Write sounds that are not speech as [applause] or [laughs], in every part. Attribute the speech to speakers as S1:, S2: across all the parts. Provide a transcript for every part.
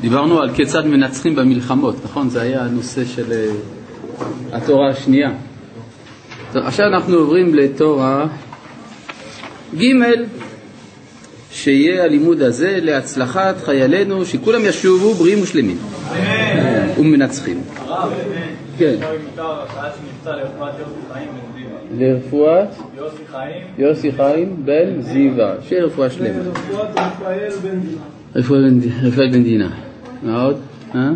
S1: דיברנו על כיצד מנצחים במלחמות, נכון? זה היה הנושא של אה, התורה השנייה. טוב, עכשיו אנחנו עוברים לתורה ג' שיהיה הלימוד הזה להצלחת חיילינו, שכולם ישובו בריאים ושלמים ומנצחים.
S2: הרב,
S1: כן.
S2: לרפואת יוסי חיים בן זיווה.
S1: שיהיה רפואה שלמה.
S3: רפואת בן דינה.
S1: רפואה בן דינה. מה עוד? אה?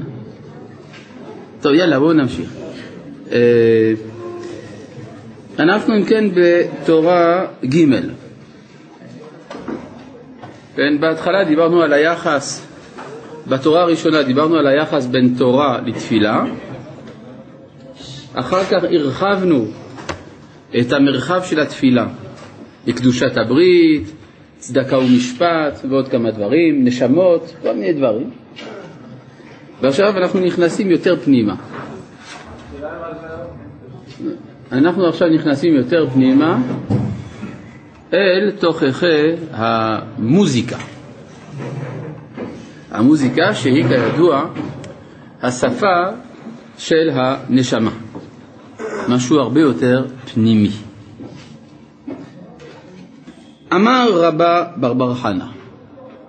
S1: טוב, יאללה, בואו נמשיך. אה, אנחנו אם כן בתורה ג' כן, בהתחלה דיברנו על היחס, בתורה הראשונה דיברנו על היחס בין תורה לתפילה, אחר כך הרחבנו את המרחב של התפילה לקדושת הברית, צדקה ומשפט ועוד כמה דברים, נשמות, כל מיני דברים. ועכשיו אנחנו נכנסים יותר פנימה. אנחנו עכשיו נכנסים יותר פנימה אל תוככי המוזיקה. המוזיקה שהיא כידוע השפה של הנשמה, משהו הרבה יותר פנימי. אמר רבה ברבר חנה,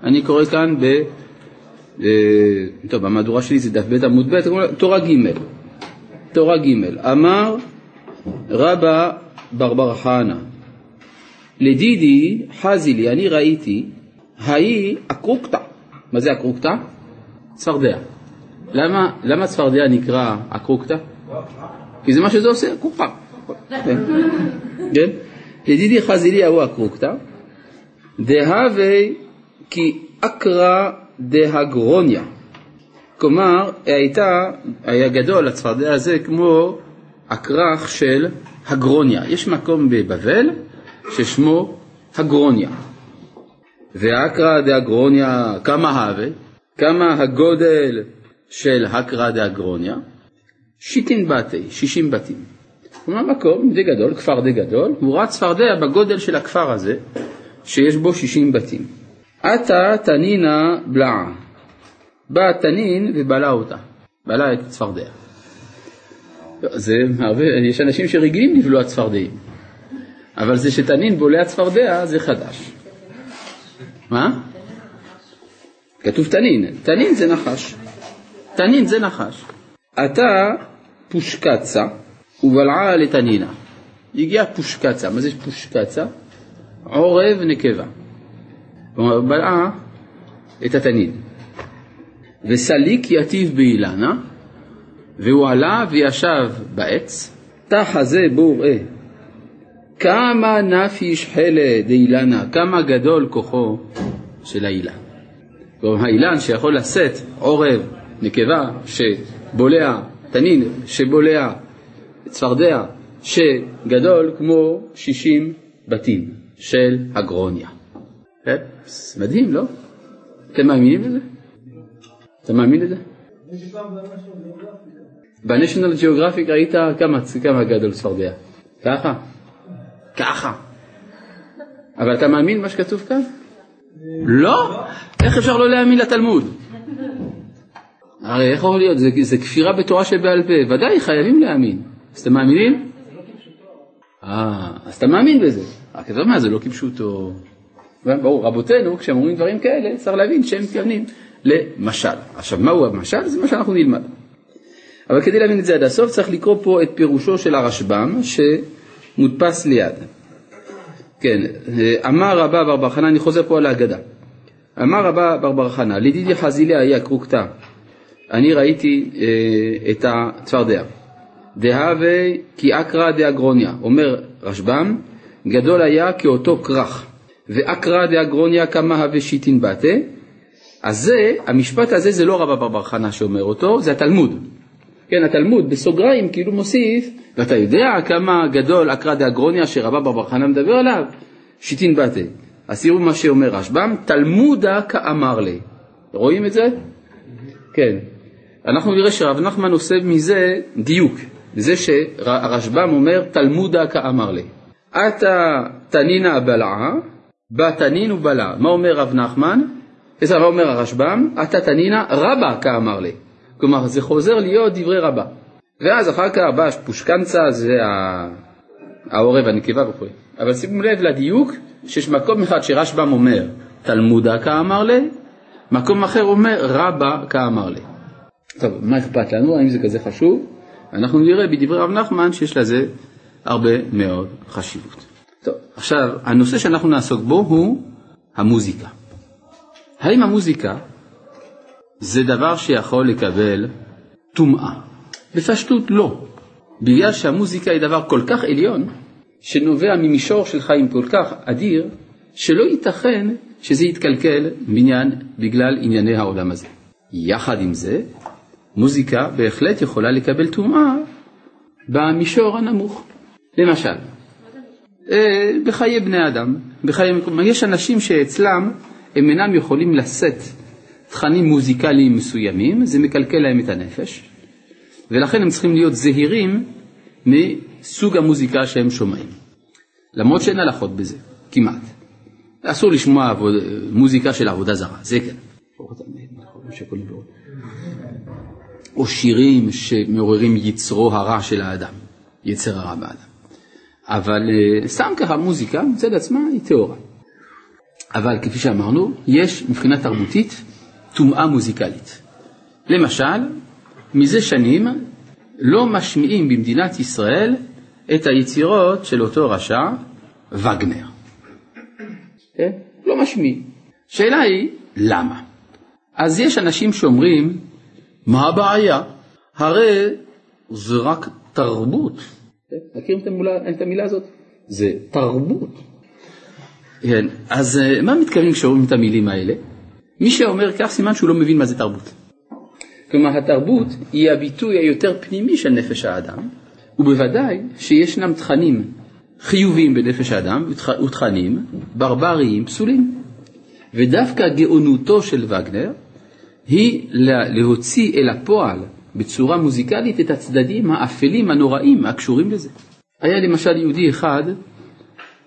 S1: אני קורא כאן ב... אה, טוב, במהדורה שלי זה דף ב' עמוד ב', תורה ג', תורה ג', אמר רבה ברבר חנה, לדידי חזי לי, אני ראיתי, ההיא אקרוקתא. מה זה אקרוקתא? צפרדע. למה, למה צפרדע נקרא אקרוקתא? כי זה מה שזה עושה, אקרוקתא. כן. כן? לדידי חזי לי ההוא אקרוקתא, דהווה כי אקרא דהגרוניה. כלומר, הייתה, היה גדול הצפרדע הזה כמו הכרך של הגרוניה. יש מקום בבבל ששמו הגרוניה. והאקרא דהגרוניה, כמה הווה? כמה הגודל של הקרא דהגרוניה? שיטין בתי, שישים בתים. כלומר מקום די גדול, כפר די גדול, והוא רץ צפרדע בגודל של הכפר הזה, שיש בו שישים בתים. עתה תנינה בלעה. בא התנין ובלע אותה, בלע את הצפרדע. זה הרבה, יש אנשים שרגילים לבלוע צפרדעים, אבל זה שתנין בולע צפרדע זה חדש. מה? כתוב תנין, תנין זה נחש. תנין זה נחש. עתה פושקצה ובלעה לתנינה. הגיעה פושקצה, מה זה פושקצה? עורב נקבה. כלומר, בלעה את התנין. וסליק יטיב באילנה, והוא עלה וישב בעץ, תחה זה בור ראה. כמה נפיש חלה דאילנה, כמה גדול כוחו של האילן. כלומר, האילן שיכול לשאת עורב, נקבה, שבולע, תנין, שבולע צפרדע, שגדול כמו שישים בתים של הגרוניה. כן? מדהים, לא? אתם מאמינים לזה? אתה מאמין לזה? בניישנל ג'אוגרפיק ראית כמה, כמה גדול צפרדע? ככה? ככה. אבל אתה מאמין מה שכתוב כאן? לא? איך אפשר לא להאמין לתלמוד? הרי איך יכול להיות? זה, זה כפירה בתורה שבעל פה, ודאי חייבים להאמין. אז אתם מאמינים? אה, אז אתה מאמין בזה. רק אתה אומר, זה לא כפשוטו. ברור, רבותינו, כשהם אומרים דברים כאלה, צריך להבין שהם מתכוונים למשל. עכשיו, מהו המשל? זה מה שאנחנו נלמד. אבל כדי להבין את זה עד הסוף, צריך לקרוא פה את פירושו של הרשב"ם, שמודפס ליד. כן, אמר רבא בר בר חנא, אני חוזר פה על ההגדה. אמר רבא בר בר חנא, לדידי חזיליה היה קרוקתא, אני ראיתי אה, את הצפרדע. דהווה כי אקרא דאגרוניה, אומר רשב"ם, גדול היה כאותו כרך, ואקרא דאגרוניה כמה הווה שיטין בתה, אז זה, המשפט הזה זה לא רבא בר בר חנא שאומר אותו, זה התלמוד. כן, התלמוד בסוגריים כאילו מוסיף, ואתה יודע כמה גדול אקרא דאגרוניה שרבא בר בר חנא מדבר עליו? שיטין בתה. אז תראו מה שאומר רשב"ם, תלמודה כאמר לי. רואים את זה? כן. אנחנו נראה שרב נחמן עושה מזה דיוק, זה שהרשב"ם אומר תלמודה כאמר לי. עתה תנינה בלעה, בא תנין ובלע. מה אומר רב נחמן? בסדר, אומר הרשב"ם, עתה תנינא רבא כאמר לי. כלומר, זה חוזר להיות דברי רבא. ואז אחר כך בא פושקנצה, זה העורב, הנקבה וכו'. אבל שימו לב לדיוק, שיש מקום אחד שרשב"ם אומר, תלמודה כאמר לי, מקום אחר אומר, רבא כאמר לי. טוב, מה אכפת לנו? האם זה כזה חשוב? אנחנו נראה בדברי רב נחמן שיש לזה הרבה מאוד חשיבות. טוב, עכשיו, הנושא שאנחנו נעסוק בו הוא המוזיקה. האם המוזיקה זה דבר שיכול לקבל טומאה? בפשטות לא. בגלל שהמוזיקה היא דבר כל כך עליון, שנובע ממישור של חיים כל כך אדיר, שלא ייתכן שזה יתקלקל בניין, בגלל ענייני העולם הזה. יחד עם זה, מוזיקה בהחלט יכולה לקבל טומאה במישור הנמוך. למשל, בחיי בני אדם, בחיי, יש אנשים שאצלם הם אינם יכולים לשאת תכנים מוזיקליים מסוימים, זה מקלקל להם את הנפש, ולכן הם צריכים להיות זהירים מסוג המוזיקה שהם שומעים. למרות שאין הלכות בזה, כמעט. אסור לשמוע עבוד, מוזיקה של עבודה זרה, זה כן. או שירים שמעוררים יצרו הרע של האדם, יצר הרע באדם. אבל אה, סתם ככה מוזיקה מצד עצמה היא טהורה. אבל כפי שאמרנו, יש מבחינה תרבותית טומאה מוזיקלית. למשל, מזה שנים לא משמיעים במדינת ישראל את היצירות של אותו רשע, וגנר. כן? לא משמיעים. השאלה היא, למה? אז יש אנשים שאומרים, מה הבעיה? הרי זה רק תרבות. מכירים את המילה, את המילה הזאת? זה תרבות. כן, אז אה, מה מתכוונים כשאומרים את המילים האלה? מי שאומר כך סימן שהוא לא מבין מה זה תרבות. כלומר התרבות היא הביטוי היותר פנימי של נפש האדם, ובוודאי שישנם תכנים חיוביים בנפש האדם ותכנים ברבריים פסולים. ודווקא גאונותו של וגנר היא להוציא אל הפועל בצורה מוזיקלית את הצדדים האפלים הנוראים הקשורים לזה. היה למשל יהודי אחד,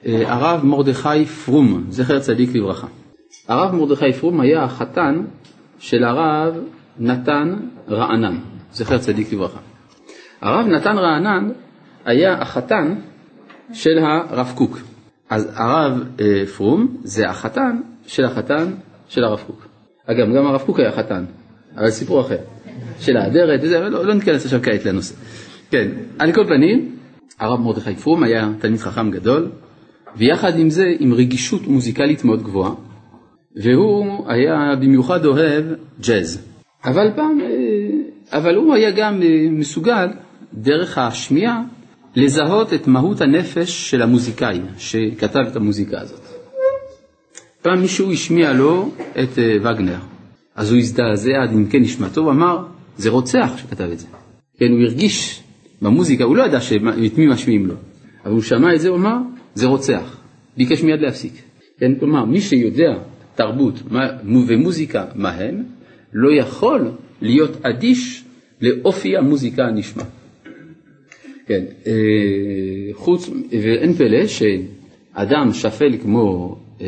S1: אה, הרב מרדכי פרום, זכר צדיק לברכה. הרב מרדכי פרום היה החתן של הרב נתן רענן, זכר צדיק לברכה. הרב נתן רענן היה החתן של הרב קוק. אז הרב אה, פרום זה החתן של החתן של הרב קוק. אגב, גם הרב קוק היה חתן, אבל סיפור אחר. של האדרת לא, לא ניכנס עכשיו כעת לנושא. כן, על כל פנים, הרב מרדכי פרום היה תלמיד חכם גדול, ויחד עם זה עם רגישות מוזיקלית מאוד גבוהה, והוא היה במיוחד אוהב ג'אז. אבל פעם, אה, אבל הוא היה גם אה, מסוגל, דרך השמיעה, לזהות את מהות הנפש של המוזיקאי שכתב את המוזיקה הזאת. פעם מישהו השמיע לו את אה, וגנר, אז הוא הזדעזע עד עמקי נשמתו, הוא אמר, זה רוצח שכתב את זה. כן, הוא הרגיש במוזיקה, הוא לא ידע את מי משמיעים לו, אבל הוא שמע את זה, הוא אמר, זה רוצח. ביקש מיד להפסיק. כן, כלומר, מי שיודע תרבות ומוזיקה מה הם, לא יכול להיות אדיש לאופי המוזיקה הנשמע. כן, אה, חוץ, ואין פלא שאדם שפל כמו אה,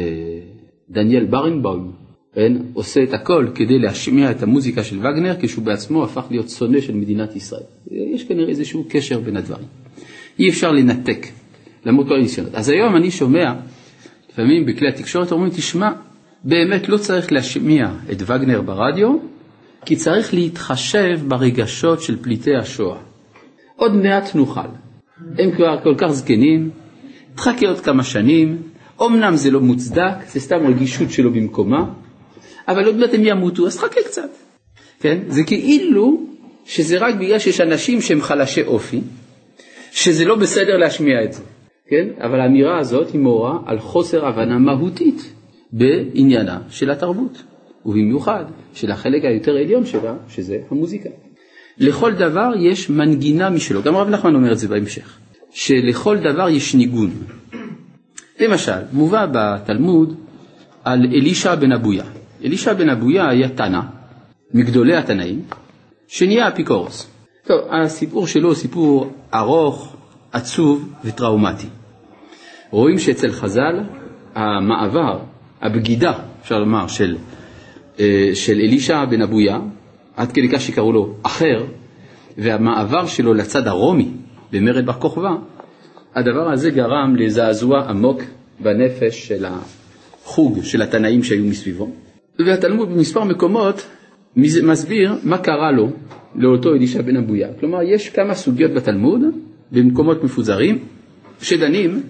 S1: דניאל ברנבאום, כן, עושה את הכל כדי להשמיע את המוזיקה של וגנר כשהוא בעצמו הפך להיות שונא של מדינת ישראל. יש כנראה איזשהו קשר בין הדברים. אי אפשר לנתק, למרות כל הניסיונות. אז היום אני שומע, לפעמים בכלי התקשורת אומרים, תשמע, באמת לא צריך להשמיע את וגנר ברדיו, כי צריך להתחשב ברגשות של פליטי השואה. עוד מעט נוכל. הם כבר כל כך זקנים, תחכה עוד כמה שנים, אמנם זה לא מוצדק, זה סתם רגישות שלו במקומה, אבל עוד מעט הם ימותו, אז חכה קצת. כן? זה כאילו שזה רק בגלל שיש אנשים שהם חלשי אופי, שזה לא בסדר להשמיע את זה. כן? אבל האמירה הזאת היא מורה על חוסר הבנה מהותית בעניינה של התרבות, ובמיוחד של החלק היותר עליון שלה, שזה המוזיקה. לכל דבר יש מנגינה משלו, גם רב נחמן אומר את זה בהמשך, שלכל דבר יש ניגון. למשל, מובא בתלמוד על אלישע בן אבויה. אלישע בן אבויה היה תנא, מגדולי התנאים, שנהיה אפיקורוס. טוב, הסיפור שלו הוא סיפור ארוך, עצוב וטראומטי. רואים שאצל חז"ל המעבר, הבגידה, אפשר לומר, של אה, של אלישע בן אבויה, עד כדי כך שקראו לו אחר, והמעבר שלו לצד הרומי במרד בר כוכבא, הדבר הזה גרם לזעזוע עמוק בנפש של החוג של התנאים שהיו מסביבו. והתלמוד במספר מקומות מסביר מה קרה לו, לאותו אלישע בן אבויה. כלומר, יש כמה סוגיות בתלמוד, במקומות מפוזרים, שדנים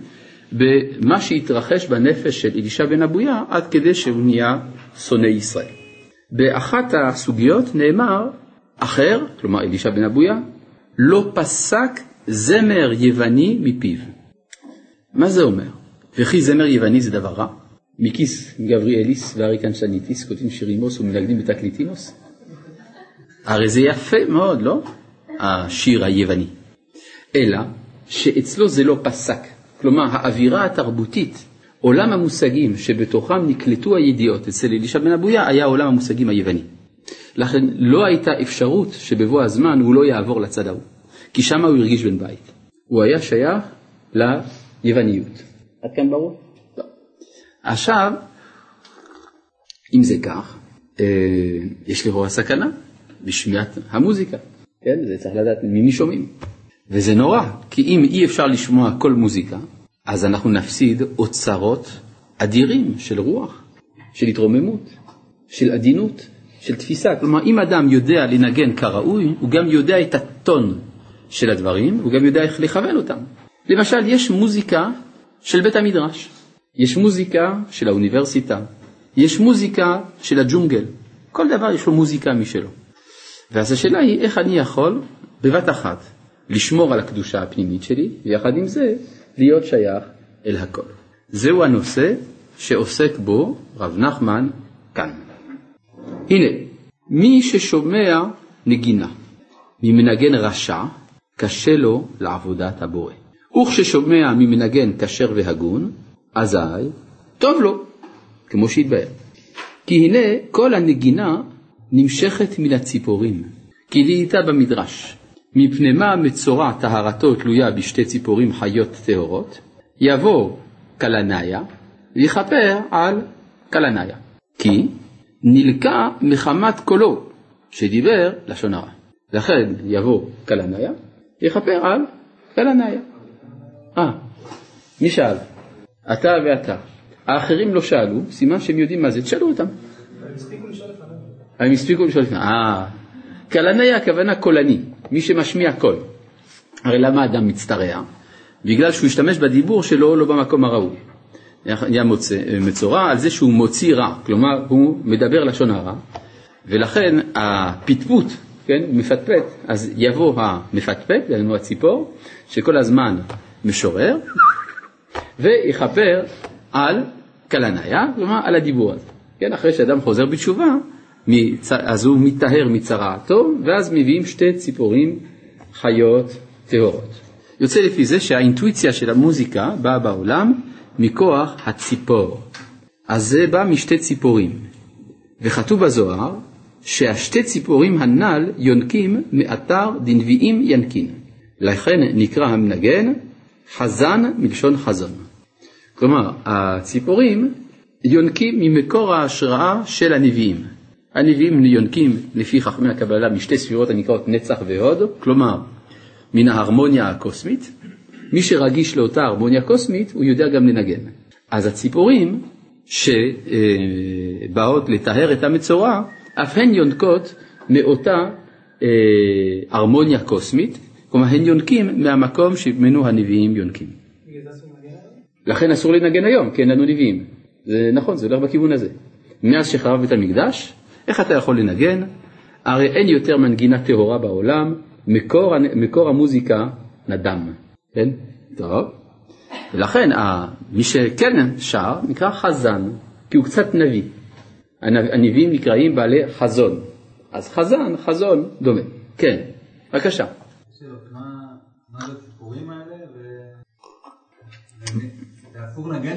S1: במה שהתרחש בנפש של אלישע בן אבויה עד כדי שהוא נהיה שונא ישראל. באחת הסוגיות נאמר אחר, כלומר אלישע בן אבויה, לא פסק זמר יווני מפיו. מה זה אומר? וכי זמר יווני זה דבר רע? מיקיס גבריאליס ואריקנשניטיס כותבים שירימוס ומנגדים בתקליטימוס? הרי זה יפה מאוד, לא? השיר היווני. אלא שאצלו זה לא פסק. כלומר, האווירה התרבותית, עולם המושגים שבתוכם נקלטו הידיעות אצל אלישע בן אבויה, היה עולם המושגים היווני. לכן לא הייתה אפשרות שבבוא הזמן הוא לא יעבור לצד ההוא, כי שם הוא הרגיש בן בית. הוא היה שייך ליווניות. עד כאן ברור? עכשיו, אם זה כך, אה, יש לכאורה סכנה בשמיעת המוזיקה, כן? זה צריך לדעת ממי שומעים. וזה נורא, כי אם אי אפשר לשמוע כל מוזיקה, אז אנחנו נפסיד אוצרות אדירים של רוח, של התרוממות, של עדינות, של תפיסה. כלומר, אם אדם יודע לנגן כראוי, הוא גם יודע את הטון של הדברים, הוא גם יודע איך לכוון אותם. למשל, יש מוזיקה של בית המדרש, יש מוזיקה של האוניברסיטה, יש מוזיקה של הג'ונגל, כל דבר יש לו מוזיקה משלו. ואז השאלה היא איך אני יכול בבת אחת לשמור על הקדושה הפנימית שלי, ויחד עם זה להיות שייך אל הכל. זהו הנושא שעוסק בו רב נחמן כאן. הנה, מי ששומע נגינה ממנגן רשע, קשה לו לעבודת הבורא. וכששומע ממנגן כשר והגון, אזי טוב לו, כמו שהתבהר. כי הנה כל הנגינה נמשכת מן הציפורים, כי לאיתה במדרש, מפני מה מצורע טהרתו תלויה בשתי ציפורים חיות טהורות, יבוא קלניה ויכפר על קלניה, כי נלקה מחמת קולו שדיבר לשון הרע. לכן יבוא קלניה ויכפר על קלניה. אה, מי שאל? אתה ואתה. האחרים לא שאלו, סימן שהם יודעים מה זה, תשאלו אותם. הם הספיקו לשאול לפני. אה, קלניה הכוונה קולני, מי שמשמיע קול. הרי למה אדם מצטרע? בגלל שהוא השתמש בדיבור שלו לא במקום הראוי. היה מצורע על זה שהוא מוציא רע, כלומר הוא מדבר לשון הרע, ולכן הפטפוט, כן, מפטפט, אז יבוא המפטפט, דהיינו הציפור, שכל הזמן משורר, ויכפר על קלניה, כלומר על הדיבור הזה. כן, אחרי שאדם חוזר בתשובה, אז הוא מטהר מצרעתו, ואז מביאים שתי ציפורים חיות טהורות. יוצא לפי זה שהאינטואיציה של המוזיקה באה בעולם מכוח הציפור. אז זה בא משתי ציפורים. וכתוב בזוהר שהשתי ציפורים הנ"ל יונקים מאתר דנביאים ינקין. לכן נקרא המנגן חזן מלשון חזון. כלומר, הציפורים יונקים ממקור ההשראה של הנביאים. הנביאים יונקים לפי חכמי הקבלה משתי ספירות הנקראות נצח והוד, כלומר מן ההרמוניה הקוסמית. מי שרגיש לאותה הרמוניה קוסמית, הוא יודע גם לנגן. אז הציפורים שבאות לטהר את המצורע, אף הן יונקות מאותה אה, הרמוניה קוסמית, כלומר הן יונקים מהמקום שממנו הנביאים יונקים. לכן אסור לנגן היום, כי אין לנו נביאים. זה נכון, זה הולך בכיוון הזה. מאז שחרב בית המקדש, איך אתה יכול לנגן? הרי אין יותר מנגינה טהורה בעולם, מקור, מקור המוזיקה נדם, כן? טוב. ולכן מי שכן שר נקרא חזן, כי הוא קצת נביא. הנביאים נקראים בעלי חזון. אז חזן, חזון, דומה. כן, בבקשה.
S2: מה זה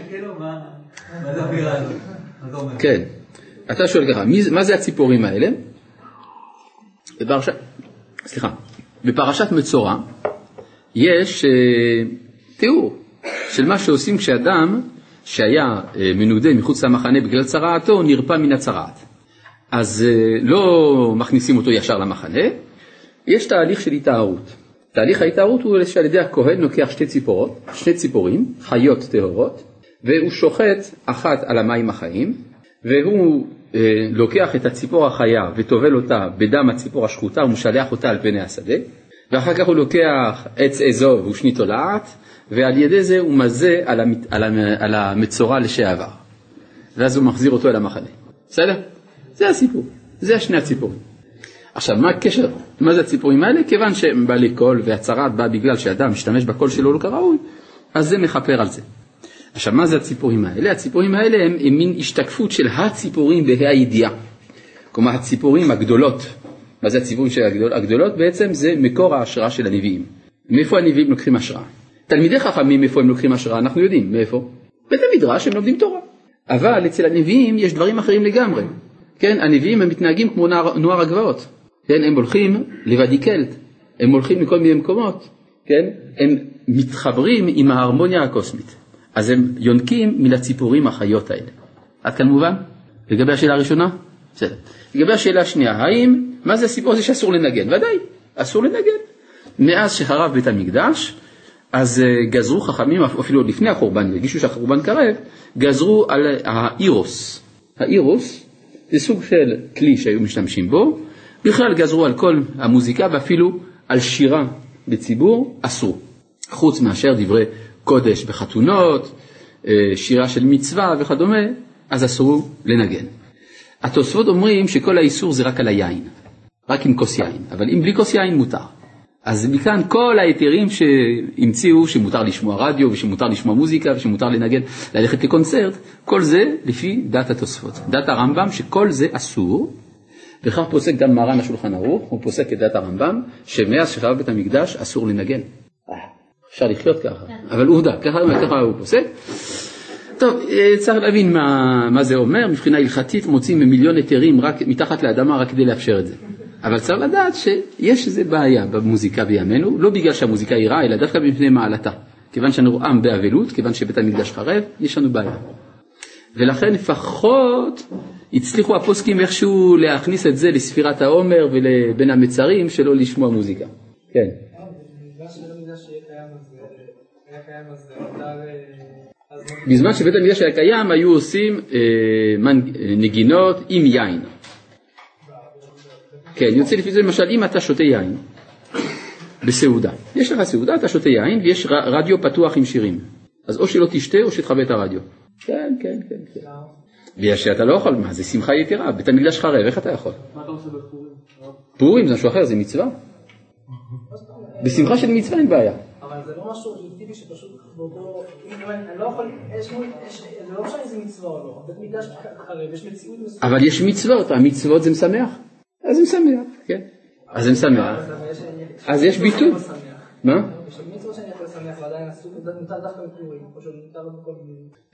S2: כאילו?
S1: כן. אתה שואל ככה, מה זה הציפורים האלה? בפרשת, סליחה, בפרשת מצורע יש uh, תיאור של מה שעושים כשאדם שהיה uh, מנודה מחוץ למחנה בגלל צרעתו נרפא מן הצרעת. אז אה, לא מכניסים אותו ישר למחנה, יש תהליך של התארות. תהליך ההתארות הוא שעל ידי הכהן לוקח שתי ציפורות, שתי ציפורים, חיות טהורות, והוא שוחט אחת על המים החיים, והוא אה, לוקח את הציפור החיה וטובל אותה בדם הציפור השחוטה ומשלח אותה על פני השדה, ואחר כך הוא לוקח עץ אזוב ושנית תולעת, ועל ידי זה הוא מזה על, המת, על, על המצורע לשעבר, ואז הוא מחזיר אותו אל המחנה. בסדר? זה הסיפור, זה שני הציפורים. עכשיו, מה הקשר, מה זה הציפורים האלה? כיוון שהם בעלי קול והצהרת באה בגלל שאדם משתמש בקול שלו לא כראוי, אז זה מכפר על זה. עכשיו, מה זה הציפורים האלה? הציפורים האלה הם, הם מין השתקפות של הציפורים בה"א הידיעה. כלומר, הציפורים הגדולות, מה זה הציפורים של הגדול, הגדולות? בעצם זה מקור ההשראה של הנביאים. מאיפה הנביאים לוקחים השראה? תלמידי חכמים, מאיפה הם לוקחים השראה? אנחנו יודעים, מאיפה? בית המדרש הם לומדים תורה. אבל אצל הנביאים יש דברים אחרים לגמרי. כן, הנביאים הם מתנהגים כמו נוער, נוער הגבעות. כן, הם הולכים לוודיקלט, הם הולכים לכל מיני מקומות, כן, הם מתחברים עם ההרמוניה הקוסמית. אז הם יונקים מן הציפורים החיות האלה. עד כאן מובן? לגבי השאלה הראשונה? בסדר. לגבי השאלה השנייה, האם, מה זה הסיפור הזה שאסור לנגן? ודאי, אסור לנגן. מאז שחרב בית המקדש, אז אה, גזרו חכמים, אפילו לפני החורבן, הרגישו שהחורבן קרב, גזרו על האירוס. האירוס זה סוג של כלי שהיו משתמשים בו, בכלל גזרו על כל המוזיקה ואפילו על שירה בציבור אסור, חוץ מאשר דברי קודש בחתונות, אה, שירה של מצווה וכדומה, אז אסור לנגן. התוספות אומרים שכל האיסור זה רק על היין, רק עם כוס יין, אבל אם בלי כוס יין מותר. אז מכאן כל ההיתרים שהמציאו שמותר לשמוע רדיו ושמותר לשמוע מוזיקה ושמותר לנגן, ללכת לקונצרט, כל זה לפי דת התוספות. דת הרמב"ם שכל זה אסור, וכך פוסק גם מרן השולחן ערוך, הוא פוסק את דת הרמב"ם, שמאז שחרב בית המקדש אסור לנגן. אה, אפשר לחיות ככה, אבל עובדה, ככה, ככה הוא פוסק. טוב, אה, צריך להבין מה, מה זה אומר, מבחינה הלכתית מוצאים מיליון היתרים רק מתחת לאדמה רק כדי לאפשר את זה. אבל צריך לדעת שיש איזה בעיה במוזיקה בימינו, לא בגלל שהמוזיקה היא רעה, אלא דווקא מפני מעלתה. כיוון שאנו עם באבלות, כיוון שבית המקדש חרב, יש לנו בעיה. ולכן לפחות הצליחו הפוסקים איכשהו להכניס את זה לספירת העומר ולבין המצרים שלא לשמוע מוזיקה. כן. בזמן שבית המקדש היה קיים היו עושים אה, נגינות עם יין. כן, יוצא לפי זה למשל אם אתה שותה יין בסעודה, יש לך סעודה, אתה שותה יין ויש רדיו פתוח עם שירים, אז או שלא תשתה או שתכבה את הרדיו. כן, כן, כן. כן. ושאתה לא יכול, מה זה שמחה יתרה, בית המקדש חרב, איך אתה יכול?
S3: מה אתה עושה בפורים?
S1: פורים זה משהו אחר, זה מצווה. בשמחה של מצווה אין בעיה.
S3: אבל זה לא משהו אובייקטיבי שפשוט באותו, אני לא יכול, זה לא משנה אם זה מצווה או לא, בית מקדש חרב, יש מציאות מסוימת.
S1: אבל יש מצוות, המצוות זה משמח. אז זה משמח, כן. אז זה משמח. אז יש ביטוי. מה?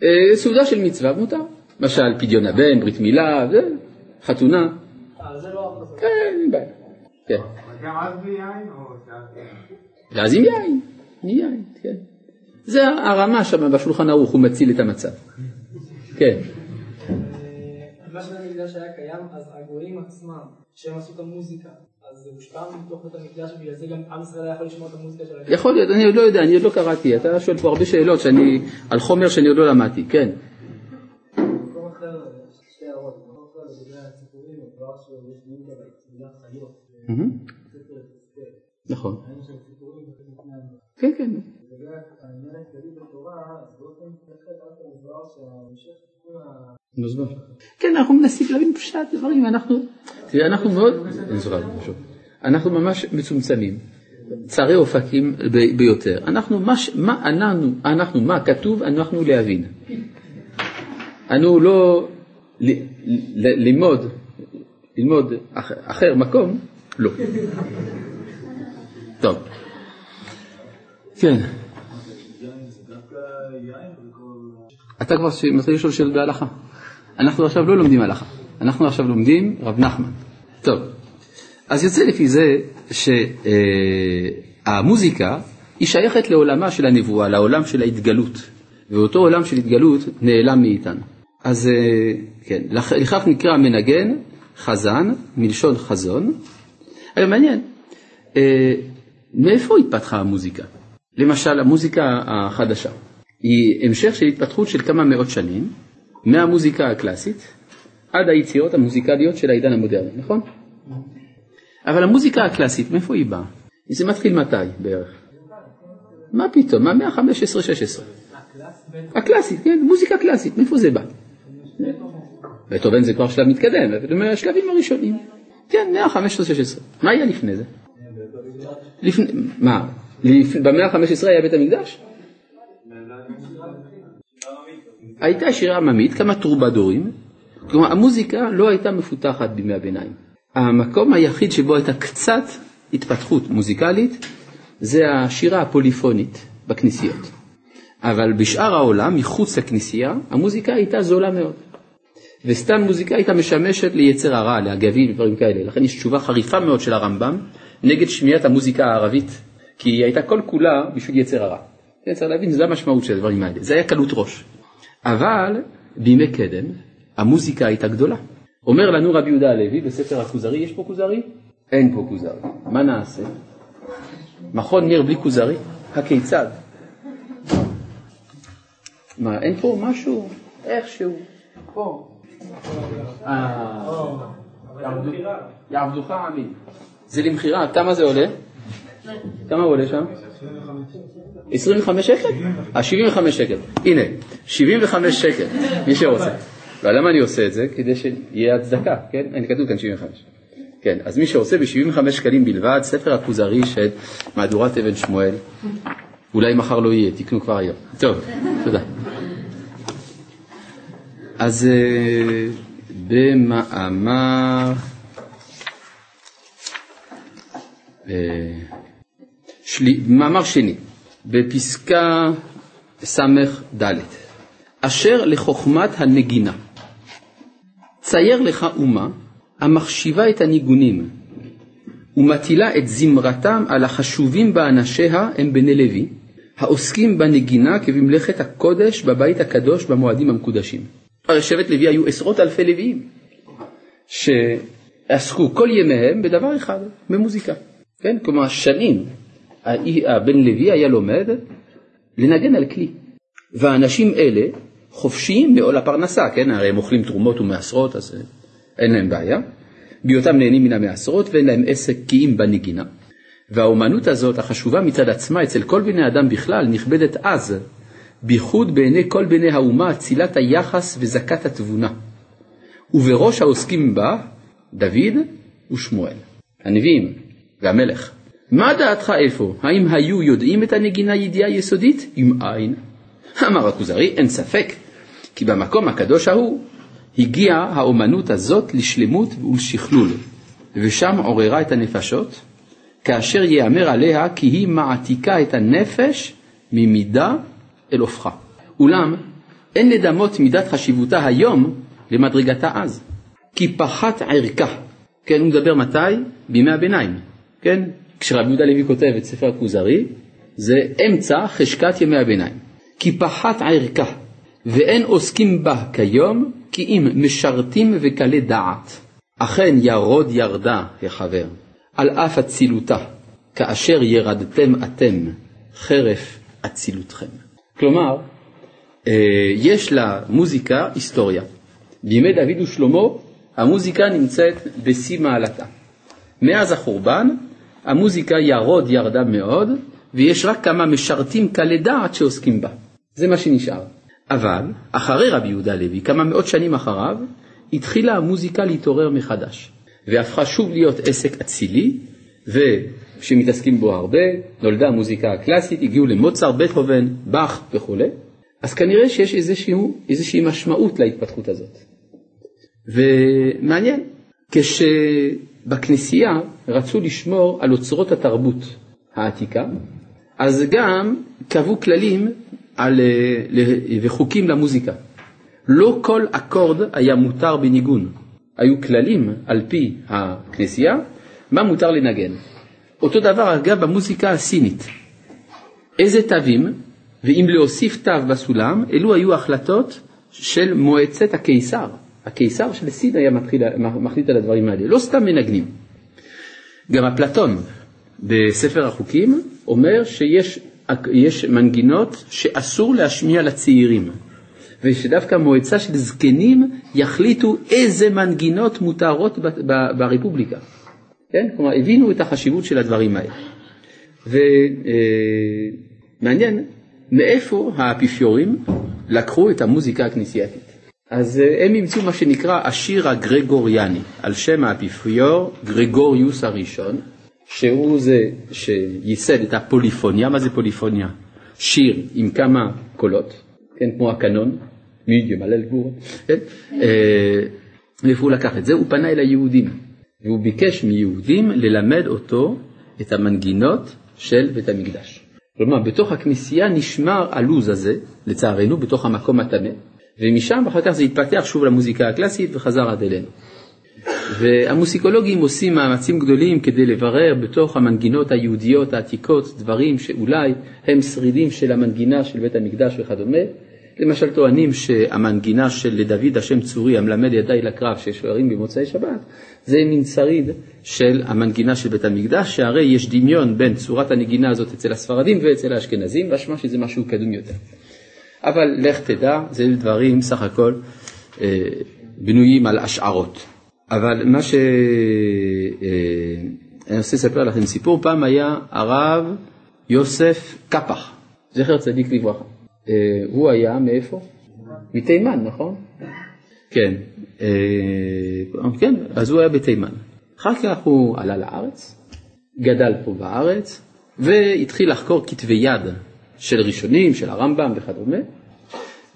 S1: אה, סעודה של מצווה מותר. למשל פדיון הבן, ברית מילה, חתונה.
S3: אה, זה לא...
S1: כן, אין בעיה. כן.
S4: גם אז בלי יין או
S1: ואז עם יין, עם יין, כן. זה הרמה שם בשולחן ערוך, הוא מציל את המצב. כן.
S3: מה שבית המקדש היה קיים, אז הגויים עצמם, שהם עשו את המוזיקה, אז זה הושפע מתוך בית המקדש, ובגלל זה גם עם ישראל היה יכול לשמוע את המוזיקה של הגויים.
S1: יכול להיות, אני עוד לא יודע, אני עוד לא קראתי, אתה שואל פה הרבה שאלות שאני, על חומר שאני עוד לא למדתי, כן.
S3: תיקון ה...
S1: מוסבר. כן, אנחנו מנסים להבין פשט דברים, אנחנו, תראה, אנחנו מאוד. אנחנו ממש מצומצמים, צרי אופקים ביותר. אנחנו, מה, אנחנו, מה כתוב, אנחנו להבין. אנו לא ל- ל- ללמוד, ללמוד אח- אחר מקום, לא. טוב. כן. אתה כבר מתחיל לשאול שאלות בהלכה. אנחנו עכשיו לא לומדים הלכה, אנחנו עכשיו לומדים רב נחמן. טוב, אז יוצא לפי זה שהמוזיקה היא שייכת לעולמה של הנבואה, לעולם של ההתגלות, ואותו עולם של התגלות נעלם מאיתנו. אז אה, כן, לכ- לכך נקרא מנגן חזן, מלשון חזון. היה מעניין, אה, מאיפה התפתחה המוזיקה? למשל, המוזיקה החדשה היא המשך של התפתחות של כמה מאות שנים, מהמוזיקה הקלאסית עד היצירות המוזיקליות של העידן המודרני, נכון? אבל המוזיקה הקלאסית, מאיפה היא באה? זה מתחיל מתי בערך? מה פתאום? מהמאה ה-15-16. הקלאסית, כן, מוזיקה קלאסית, מאיפה זה בא? בטהובן זה כבר שלב מתקדם, אבל מהשלבים הראשונים. כן, מאה ה-15-16. מה היה לפני זה? לפני, מה? במאה ה-15 היה בית המקדש? הייתה שירה עממית, כמה טרובדורים, כלומר המוזיקה לא הייתה מפותחת בימי הביניים. המקום היחיד שבו הייתה קצת התפתחות מוזיקלית זה השירה הפוליפונית בכנסיות. אבל בשאר העולם, מחוץ לכנסייה, המוזיקה הייתה זולה מאוד. וסתם מוזיקה הייתה משמשת ליצר הרע, לאגבים ודברים כאלה. לכן יש תשובה חריפה מאוד של הרמב"ם נגד שמיעת המוזיקה הערבית, כי היא הייתה כל כולה בשביל יצר הרע. כן, צריך להבין, זו המשמעות של הדברים האלה. זה היה קלות ראש. אבל בימי קדם, המוזיקה הייתה גדולה. אומר לנו רבי יהודה הלוי בספר הכוזרי, יש פה כוזרי? אין פה כוזרי. מה נעשה? מכון ניר בלי כוזרי? הכיצד? מה, אין פה משהו? איכשהו. פה. אה, יעבדוך עמי. זה למכירה, כמה זה עולה? כמה הוא עולה שם? 25 שקל? אה, 75 שקל. הנה, 75 שקל, מי שרוצה. ולמה אני עושה את זה? כדי שיהיה הצדקה, כן? אני כתוב כאן 75. כן, אז מי שרוצה ב-75 שקלים בלבד, ספר הכוזרי של מהדורת אבן שמואל, אולי מחר לא יהיה, תקנו כבר היום. טוב, תודה. אז אה, במאמר אה, שלי, מאמר שני, בפסקה ס"ד, אשר לחוכמת הנגינה, צייר לך אומה המחשיבה את הניגונים ומטילה את זמרתם על החשובים באנשיה הם בני לוי, העוסקים בנגינה כבמלאכת הקודש בבית הקדוש במועדים המקודשים. הרי שבט לוי היו עשרות אלפי לוויים שעסקו כל ימיהם בדבר אחד, במוזיקה. כן? כלומר שנים הבן לוי היה לומד לנגן על כלי. והאנשים אלה חופשיים מעול הפרנסה, כן? הרי הם אוכלים תרומות ומעשרות, אז אה, אין להם בעיה. בהיותם נהנים מן המעשרות ואין להם עסק כי אם בנגינה. והאומנות הזאת החשובה מצד עצמה אצל כל בני אדם בכלל נכבדת אז, בייחוד בעיני כל בני האומה אצילת היחס וזכת התבונה. ובראש העוסקים בה דוד ושמואל, הנביאים והמלך. מה דעתך איפה? האם היו יודעים את הנגינה ידיעה יסודית? אם אין. אמר הכוזרי, אין ספק, כי במקום הקדוש ההוא הגיעה האומנות הזאת לשלמות ולשכלול, ושם עוררה את הנפשות, כאשר ייאמר עליה כי היא מעתיקה את הנפש ממידה אל הופכה. אולם אין לדמות מידת חשיבותה היום למדרגתה אז, כי פחת ערכה. כן, הוא מדבר מתי? בימי הביניים. כן, כשרבי יהודה לוי כותב את ספר הכוזרי, זה אמצע חשקת ימי הביניים. כי פחת ערכה, ואין עוסקים בה כיום, כי אם משרתים וקלי דעת. אכן ירוד ירדה, החבר, על אף אצילותה, כאשר ירדתם אתם, חרף אצילותכם. כלומר, אה, יש למוזיקה היסטוריה. בימי דוד ושלמה המוזיקה נמצאת בשיא מעלתה. מאז החורבן המוזיקה ירוד ירדה מאוד, ויש רק כמה משרתים קלי דעת שעוסקים בה. זה מה שנשאר. אבל אחרי רבי יהודה לוי, כמה מאות שנים אחריו, התחילה המוזיקה להתעורר מחדש, והפכה שוב להיות עסק אצילי, ושמתעסקים בו הרבה, נולדה המוזיקה הקלאסית, הגיעו למוצר, בטהובן, באך וכולי, אז כנראה שיש איזשהו, איזושהי משמעות להתפתחות הזאת. ומעניין, כשבכנסייה רצו לשמור על אוצרות התרבות העתיקה, אז גם קבעו כללים על, וחוקים למוזיקה. לא כל אקורד היה מותר בניגון, היו כללים על פי הכנסייה מה מותר לנגן. אותו דבר אגב במוזיקה הסינית. איזה תווים, ואם להוסיף תו בסולם, אלו היו החלטות של מועצת הקיסר הקיסר של סין היה מתחיל, מחליט על הדברים האלה, לא סתם מנגנים. גם אפלטון בספר החוקים אומר שיש יש מנגינות שאסור להשמיע לצעירים, ושדווקא מועצה של זקנים יחליטו איזה מנגינות מותרות ברפובליקה. כן? כלומר, הבינו את החשיבות של הדברים האלה. ומעניין, מאיפה האפיפיורים לקחו את המוזיקה הכנסייתית. אז אה, הם המציאו מה שנקרא השיר הגרגוריאני, על שם האפיפיור גרגוריוס הראשון, שהוא זה שייסד את הפוליפוניה, מה זה פוליפוניה? שיר עם כמה קולות, כן, כמו הקנון, מידיום הלל גבור, כן? אה, מאיפה הוא לקח את זה? הוא פנה אל היהודים, והוא ביקש מיהודים ללמד אותו את המנגינות של בית המקדש. כלומר, בתוך הכנסייה נשמר הלוז הזה, לצערנו, בתוך המקום הטמא, ומשם אחר כך זה התפתח שוב למוזיקה הקלאסית וחזר עד אלינו. והמוסיקולוגים עושים מאמצים גדולים כדי לברר בתוך המנגינות היהודיות העתיקות דברים שאולי הם שרידים של המנגינה של בית המקדש וכדומה. למשל טוענים שהמנגינה של דוד השם צורי המלמד ידיי לקרב ששוערים במוצאי שבת זה מין שריד של המנגינה של בית המקדש שהרי יש דמיון בין צורת הנגינה הזאת אצל הספרדים ואצל האשכנזים והשמע שזה משהו קדום יותר. אבל לך תדע, זה דברים סך הכל אה, בנויים על השערות. אבל מה ש... אה, אני רוצה לספר לכם סיפור, פעם היה הרב יוסף קפח, זכר צדיק לברכה. אה, הוא היה מאיפה? מתימן, נכון? כן, אה, כן, אז הוא היה בתימן. אחר כך הוא עלה לארץ, גדל פה בארץ, והתחיל לחקור כתבי יד של ראשונים, של הרמב"ם וכדומה.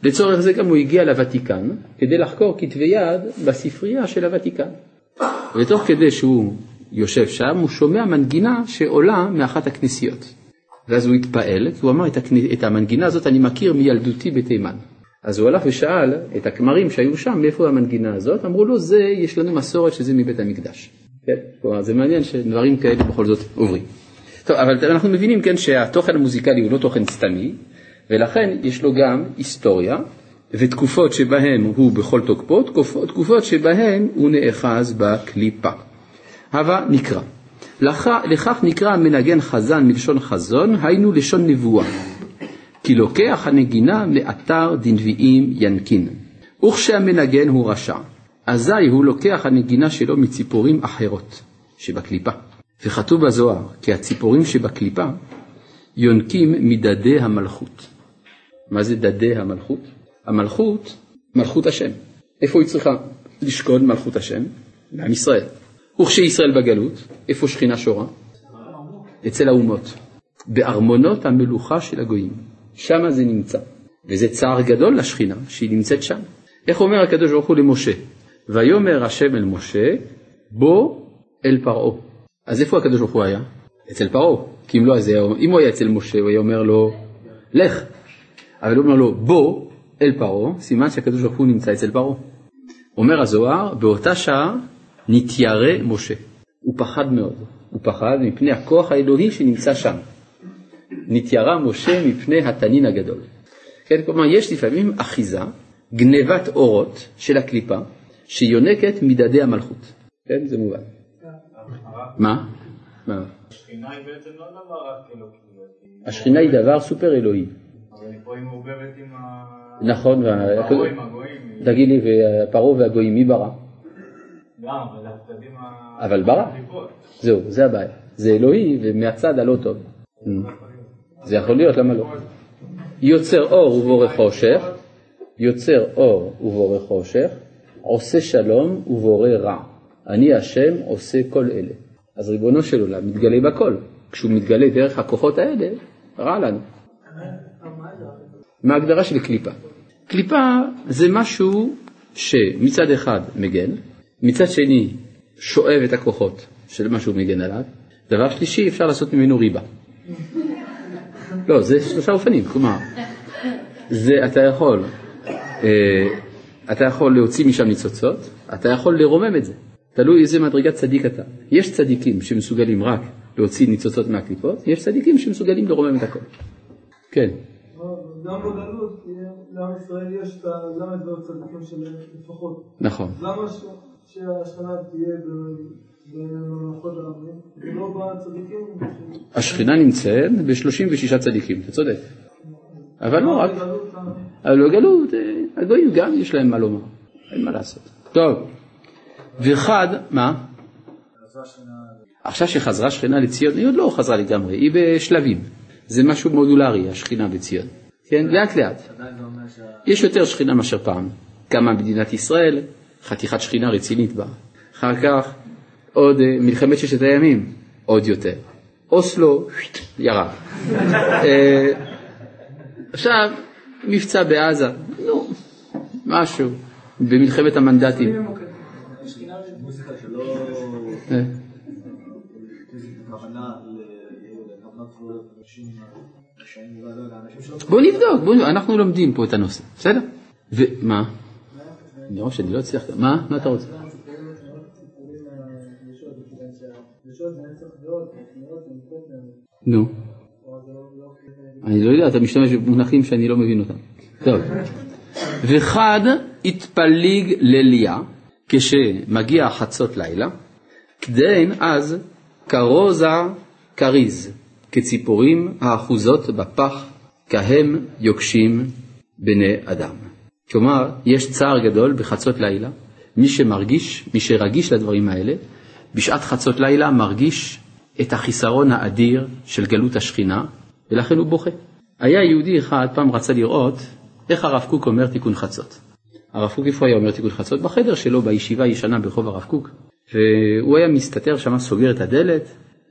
S1: לצורך זה גם הוא הגיע לוותיקן כדי לחקור כתבי יד בספרייה של הוותיקן. ותוך כדי שהוא יושב שם הוא שומע מנגינה שעולה מאחת הכנסיות. ואז הוא התפעל, כי הוא אמר את המנגינה הזאת אני מכיר מילדותי בתימן. אז הוא הלך ושאל את הכמרים שהיו שם מאיפה המנגינה הזאת, אמרו לו זה יש לנו מסורת שזה מבית המקדש. כן, כלומר זה מעניין שדברים כאלה בכל זאת עוברים. טוב, אבל אנחנו מבינים כן שהתוכן המוזיקלי הוא לא תוכן סתמי, ולכן יש לו גם היסטוריה ותקופות שבהן הוא בכל תוקפו, תקופות שבהן הוא נאחז בקליפה. הווה נקרא. לכ, לכך נקרא המנגן חזן מלשון חזון, היינו לשון נבואה. כי לוקח הנגינה מאתר דנביאים ינקין. וכשהמנגן הוא רשע, אזי הוא לוקח הנגינה שלו מציפורים אחרות שבקליפה. וכתוב בזוהר כי הציפורים שבקליפה יונקים מדדי המלכות. מה זה דדי המלכות? המלכות, מלכות השם. איפה היא צריכה לשכון מלכות השם? בעם ישראל. וכשישראל בגלות, איפה שכינה שורה? אצל האומות. בארמונות המלוכה של הגויים. שם זה נמצא. וזה צער גדול לשכינה שהיא נמצאת שם. איך אומר הקדוש ברוך הוא למשה? ויאמר השם אל משה, בוא אל פרעה. אז איפה הקדוש ברוך הוא היה? אצל פרעה. כי אם לא, אז אם הוא היה אצל משה, הוא היה אומר לו, לך. אבל הוא אומר לו, בוא אל פרעה, סימן שהקדוש ברוך הוא נמצא אצל פרעה. אומר הזוהר, באותה שעה נתיירא משה. הוא פחד מאוד, הוא פחד מפני הכוח האלוהי שנמצא שם. נתיירא משה מפני התנין הגדול. כן, כלומר, יש לפעמים אחיזה, גנבת אורות של הקליפה, שיונקת מדדי המלכות. כן, זה מובן. מה? מה?
S5: השכינה היא בעצם לא דבר רק אלוקי.
S1: השכינה היא דבר סופר אלוהי.
S5: אבל פה היא מעוברת עם ה...
S1: נכון. תגיד לי, ופרעה והגויים, מי ברא?
S5: גם, אבל הצדדים ה...
S1: אבל ברא. זהו, זה הבעיה. זה אלוהי ומהצד הלא טוב. זה יכול להיות, למה לא? יוצר אור ובורא חושך, יוצר אור ובורא חושך, עושה שלום ובורא רע. אני השם עושה כל אלה. אז ריבונו של עולם מתגלה בכל. כשהוא מתגלה דרך הכוחות האלה, רע לנו. מה ההגדרה של קליפה? קליפה זה משהו שמצד אחד מגן, מצד שני שואב את הכוחות של מה שהוא מגן עליו, דבר שלישי אפשר לעשות ממנו ריבה. לא, זה שלושה אופנים, כלומר, זה אתה יכול, אה, אתה יכול להוציא משם ניצוצות, אתה יכול לרומם את זה, תלוי איזה מדרגת צדיק אתה. יש צדיקים שמסוגלים רק להוציא ניצוצות מהקליפות, יש צדיקים שמסוגלים לרומם את הכל. כן.
S3: גם בגלות, לעם ישראל יש את הל"ו והצדיקים שלהם לפחות.
S1: נכון.
S3: למה
S1: השכינה נמצאת ב-36 צדיקים, אתה צודק. אבל לא רק, אבל בגלות, אה, הגויים גם יש להם מה לומר, אין מה לעשות. טוב, וחד, מה? עכשיו שחזרה שכינה לציון, היא עוד לא חזרה לגמרי, היא בשלבים. זה משהו מודולרי, השכינה בציון. כן, לאט לאט. יש יותר שכינה מאשר פעם. קמה מדינת ישראל, חתיכת שכינה רצינית בה. אחר כך עוד אה, מלחמת ששת הימים, עוד יותר. אוסלו, ירד. [laughs] אה, עכשיו, מבצע בעזה, נו, משהו, במלחמת המנדטים. בוא נבדוק, בוא, אנחנו לומדים פה את הנושא, בסדר? ומה? אני רואה שאני לא אצליח, מה? מה אתה רוצה? נו. אני לא יודע, אתה משתמש במונחים שאני לא מבין אותם. טוב. וחד התפליג לליה כשמגיע חצות לילה, כדין אז כרוזה כריז, כציפורים האחוזות בפח, כהם יוקשים בני אדם. כלומר, יש צער גדול בחצות לילה, מי שמרגיש, מי שרגיש לדברים האלה, בשעת חצות לילה מרגיש את החיסרון האדיר של גלות השכינה, ולכן הוא בוכה. היה יהודי אחד פעם רצה לראות איך הרב קוק אומר תיקון חצות. הרב קוק איפה היה אומר תיקון חצות? בחדר שלו בישיבה הישנה ברחוב הרב קוק. והוא היה מסתתר שם, סוגר את הדלת,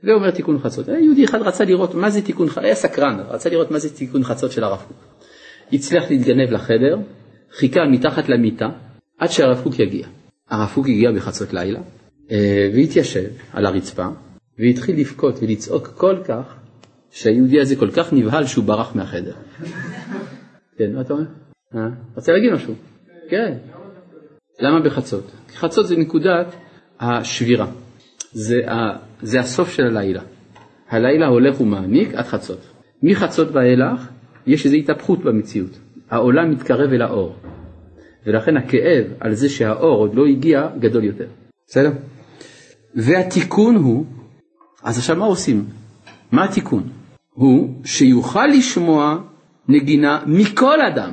S1: ואומר תיקון חצות. היה יהודי אחד רצה לראות מה זה תיקון חצות, היה סקרן, רצה לראות מה זה תיקון חצות של הרב קוק. הצליח להתגנב לחדר, חיכה מתחת למיטה עד שהרב קוק יגיע. הרב קוק הגיע בחצות לילה, אה, והתיישב על הרצפה, והתחיל לבכות ולצעוק כל כך, שהיהודי הזה כל כך נבהל שהוא ברח מהחדר. [laughs] כן, מה אתה אומר? אה? רוצה להגיד משהו? כן. למה בחצות? כי חצות זה נקודת השבירה. זה, ה, זה הסוף של הלילה. הלילה הולך ומעמיק עד חצות. מחצות ואילך יש איזו התהפכות במציאות. העולם מתקרב אל האור. ולכן הכאב על זה שהאור עוד לא הגיע גדול יותר. בסדר? והתיקון הוא, אז עכשיו מה עושים? מה התיקון? הוא שיוכל לשמוע נגינה מכל אדם.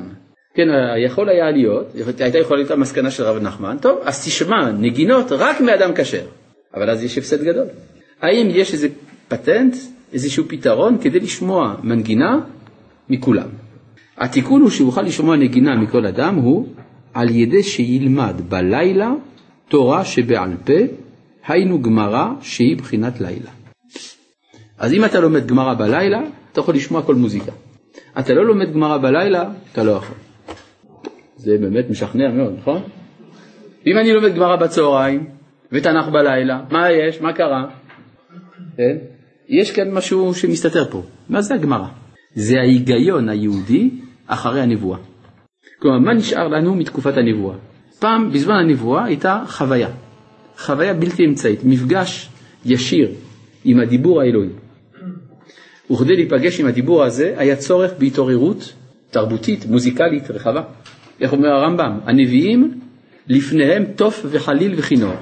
S1: כן, יכול היה להיות, הייתה יכולה להיות המסקנה של רב נחמן, טוב, אז תשמע נגינות רק מאדם כשר, אבל אז יש הפסד גדול. האם יש איזה פטנט, איזשהו פתרון כדי לשמוע מנגינה מכולם? התיקון הוא שיוכל לשמוע נגינה מכל אדם הוא על ידי שילמד בלילה תורה שבעל פה, היינו גמרא שהיא בחינת לילה. אז אם אתה לומד גמרא בלילה, אתה יכול לשמוע כל מוזיקה. אתה לא לומד גמרא בלילה, אתה לא יכול. זה באמת משכנע מאוד, נכון? אם אני לומד גמרא בצהריים ותנ"ך בלילה, מה יש? מה קרה? כן? יש כאן משהו שמסתתר פה. מה זה הגמרא? זה ההיגיון היהודי אחרי הנבואה. כלומר, מה נשאר לנו מתקופת הנבואה? פעם, בזמן הנבואה, הייתה חוויה. חוויה בלתי אמצעית, מפגש ישיר עם הדיבור האלוהי. וכדי להיפגש עם הדיבור הזה, היה צורך בהתעוררות תרבותית, מוזיקלית, רחבה. איך אומר הרמב"ם? הנביאים, לפניהם תוף וחליל וכינור.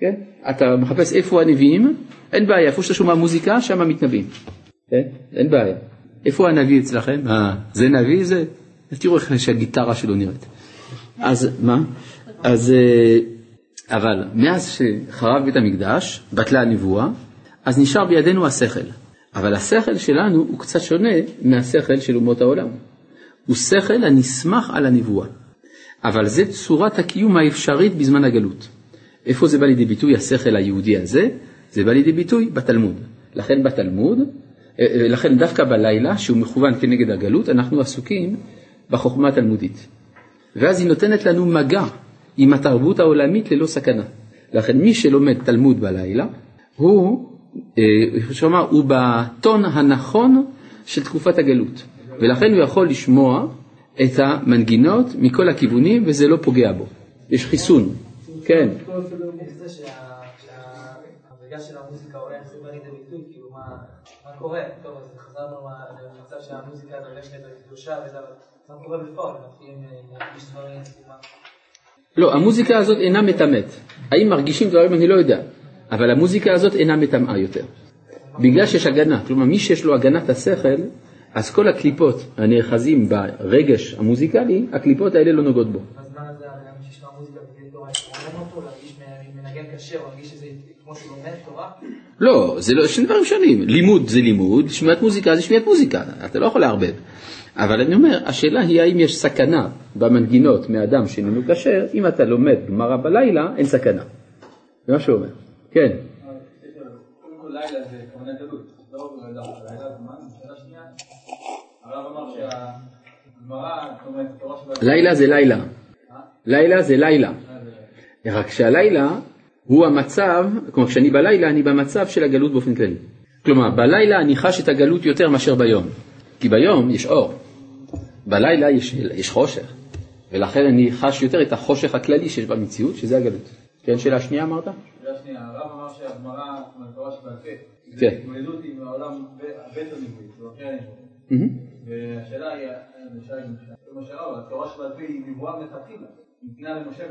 S1: כן? אתה מחפש איפה הנביאים, אין בעיה, איפה שאתה שומע מוזיקה, שם מתנבאים. כן? אין בעיה. איפה הנביא אצלכם? אה, זה נביא זה? תראו איך שהגיטרה שלו נראית. אז מה? אז, אה, אבל מאז שחרב בית המקדש, בטלה הנבואה, אז נשאר בידינו השכל. אבל השכל שלנו הוא קצת שונה מהשכל של אומות העולם. הוא שכל הנסמך על הנבואה. אבל זה צורת הקיום האפשרית בזמן הגלות. איפה זה בא לידי ביטוי השכל היהודי הזה? זה בא לידי ביטוי בתלמוד. לכן בתלמוד, לכן דווקא בלילה, שהוא מכוון כנגד הגלות, אנחנו עסוקים בחוכמה התלמודית. ואז היא נותנת לנו מגע עם התרבות העולמית ללא סכנה. לכן מי שלומד תלמוד בלילה, הוא, איך שאומר, הוא בטון הנכון של תקופת הגלות. ולכן הוא יכול לשמוע את המנגינות מכל הכיוונים וזה לא פוגע בו. יש חיסון, כן.
S3: כל הסדר מוקצה שה- שה- בגלל של המוזיקה, אולי איך זה בא לידי ביטוי, כאילו מה קורה? טוב, אז חזרנו מה- למצב שהמוזיקה דורשת את הקדושה וזה, מה קורה בפועל? מתחילים אה, להרגיש דברים, מה...
S1: לא, המוזיקה הזאת אינה מטמאת. האם מרגישים דברים? אני לא יודע. אבל המוזיקה הזאת אינה מטמאה יותר. בגלל שיש הגנה. כלומר, מי שיש לו הגנת השכל, אז כל הקליפות הנאחזים ברגש המוזיקלי, הקליפות האלה לא נוגעות בו.
S3: בזמן הזה הבן אדם שישמע מוזיקה בגלל תורה, שזה כמו שהוא לומד תורה.
S1: לא, זה לא, שני דברים שונים. לימוד זה לימוד, שמיעת מוזיקה זה שמיעת מוזיקה, אתה לא יכול לערבב. אבל אני אומר, השאלה היא האם יש סכנה במנגינות מאדם שאיננו כשר, אם אתה לומד גמרא בלילה, אין סכנה. זה מה שהוא אומר. כן.
S2: לילה זה כוונה גלות, לא לילה, לילה זמן. שאלה שנייה, הרב אמר שהגמרא, זאת אומרת, התורה שבעל
S1: לילה זה לילה. לילה זה לילה. רק שהלילה הוא המצב, כלומר כשאני בלילה אני במצב של הגלות באופן כללי. כלומר בלילה אני חש את הגלות יותר מאשר ביום. כי ביום יש אור, בלילה יש, יש חושך. ולכן אני חש יותר את החושך הכללי שיש במציאות, שזה הגלות. כן, שאלה שנייה אמרת?
S2: שאלה שנייה, הרב אמר שהגמרא, התורה שבעל פה, זה
S1: כן.
S2: התמודדות עם העולם הבית הנבואי, אחרי הנבואה.
S1: מהמם.
S2: והשאלה היא, למשל, שהרב, התורה שבעל פה היא נבואה מלכתחילה. ניתנה למשה.